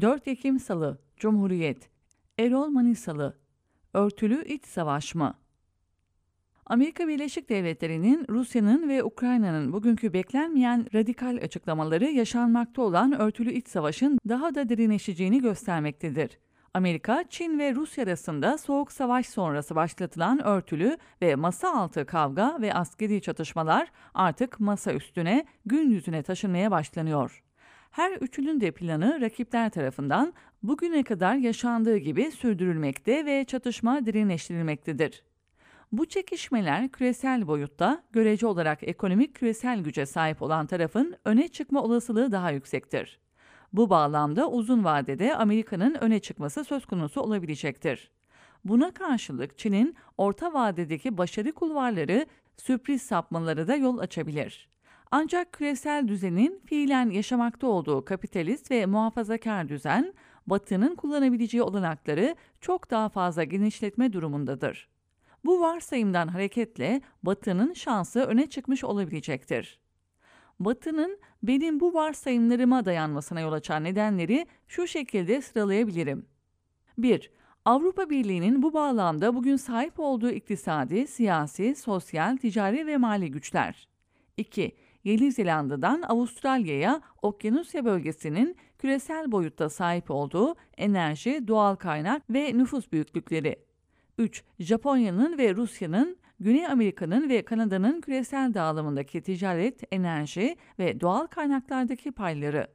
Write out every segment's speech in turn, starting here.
4 Ekim Salı, Cumhuriyet, Erol Manisalı, Örtülü İç Savaş mı? Amerika Birleşik Devletleri'nin, Rusya'nın ve Ukrayna'nın bugünkü beklenmeyen radikal açıklamaları yaşanmakta olan örtülü iç savaşın daha da derinleşeceğini göstermektedir. Amerika, Çin ve Rusya arasında Soğuk Savaş sonrası başlatılan örtülü ve masa altı kavga ve askeri çatışmalar artık masa üstüne, gün yüzüne taşınmaya başlanıyor. Her üçünün de planı rakipler tarafından bugüne kadar yaşandığı gibi sürdürülmekte ve çatışma derinleştirilmektedir. Bu çekişmeler küresel boyutta görece olarak ekonomik küresel güce sahip olan tarafın öne çıkma olasılığı daha yüksektir. Bu bağlamda uzun vadede Amerika'nın öne çıkması söz konusu olabilecektir. Buna karşılık Çin'in orta vadedeki başarı kulvarları sürpriz sapmaları da yol açabilir. Ancak küresel düzenin fiilen yaşamakta olduğu kapitalist ve muhafazakar düzen, Batı'nın kullanabileceği olanakları çok daha fazla genişletme durumundadır. Bu varsayımdan hareketle Batı'nın şansı öne çıkmış olabilecektir. Batı'nın benim bu varsayımlarıma dayanmasına yol açan nedenleri şu şekilde sıralayabilirim. 1. Avrupa Birliği'nin bu bağlamda bugün sahip olduğu iktisadi, siyasi, sosyal, ticari ve mali güçler. 2. Yeni Zelanda'dan Avustralya'ya Okyanusya bölgesinin küresel boyutta sahip olduğu enerji, doğal kaynak ve nüfus büyüklükleri. 3. Japonya'nın ve Rusya'nın Güney Amerika'nın ve Kanada'nın küresel dağılımındaki ticaret, enerji ve doğal kaynaklardaki payları.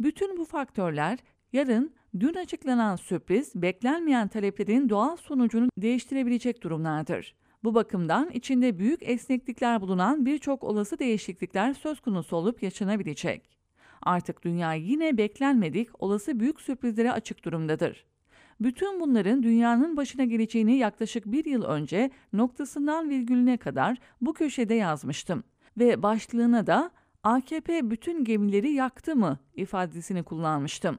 Bütün bu faktörler yarın dün açıklanan sürpriz, beklenmeyen taleplerin doğal sonucunu değiştirebilecek durumlardır. Bu bakımdan içinde büyük esneklikler bulunan birçok olası değişiklikler söz konusu olup yaşanabilecek. Artık dünya yine beklenmedik olası büyük sürprizlere açık durumdadır. Bütün bunların dünyanın başına geleceğini yaklaşık bir yıl önce noktasından virgülüne kadar bu köşede yazmıştım. Ve başlığına da AKP bütün gemileri yaktı mı ifadesini kullanmıştım.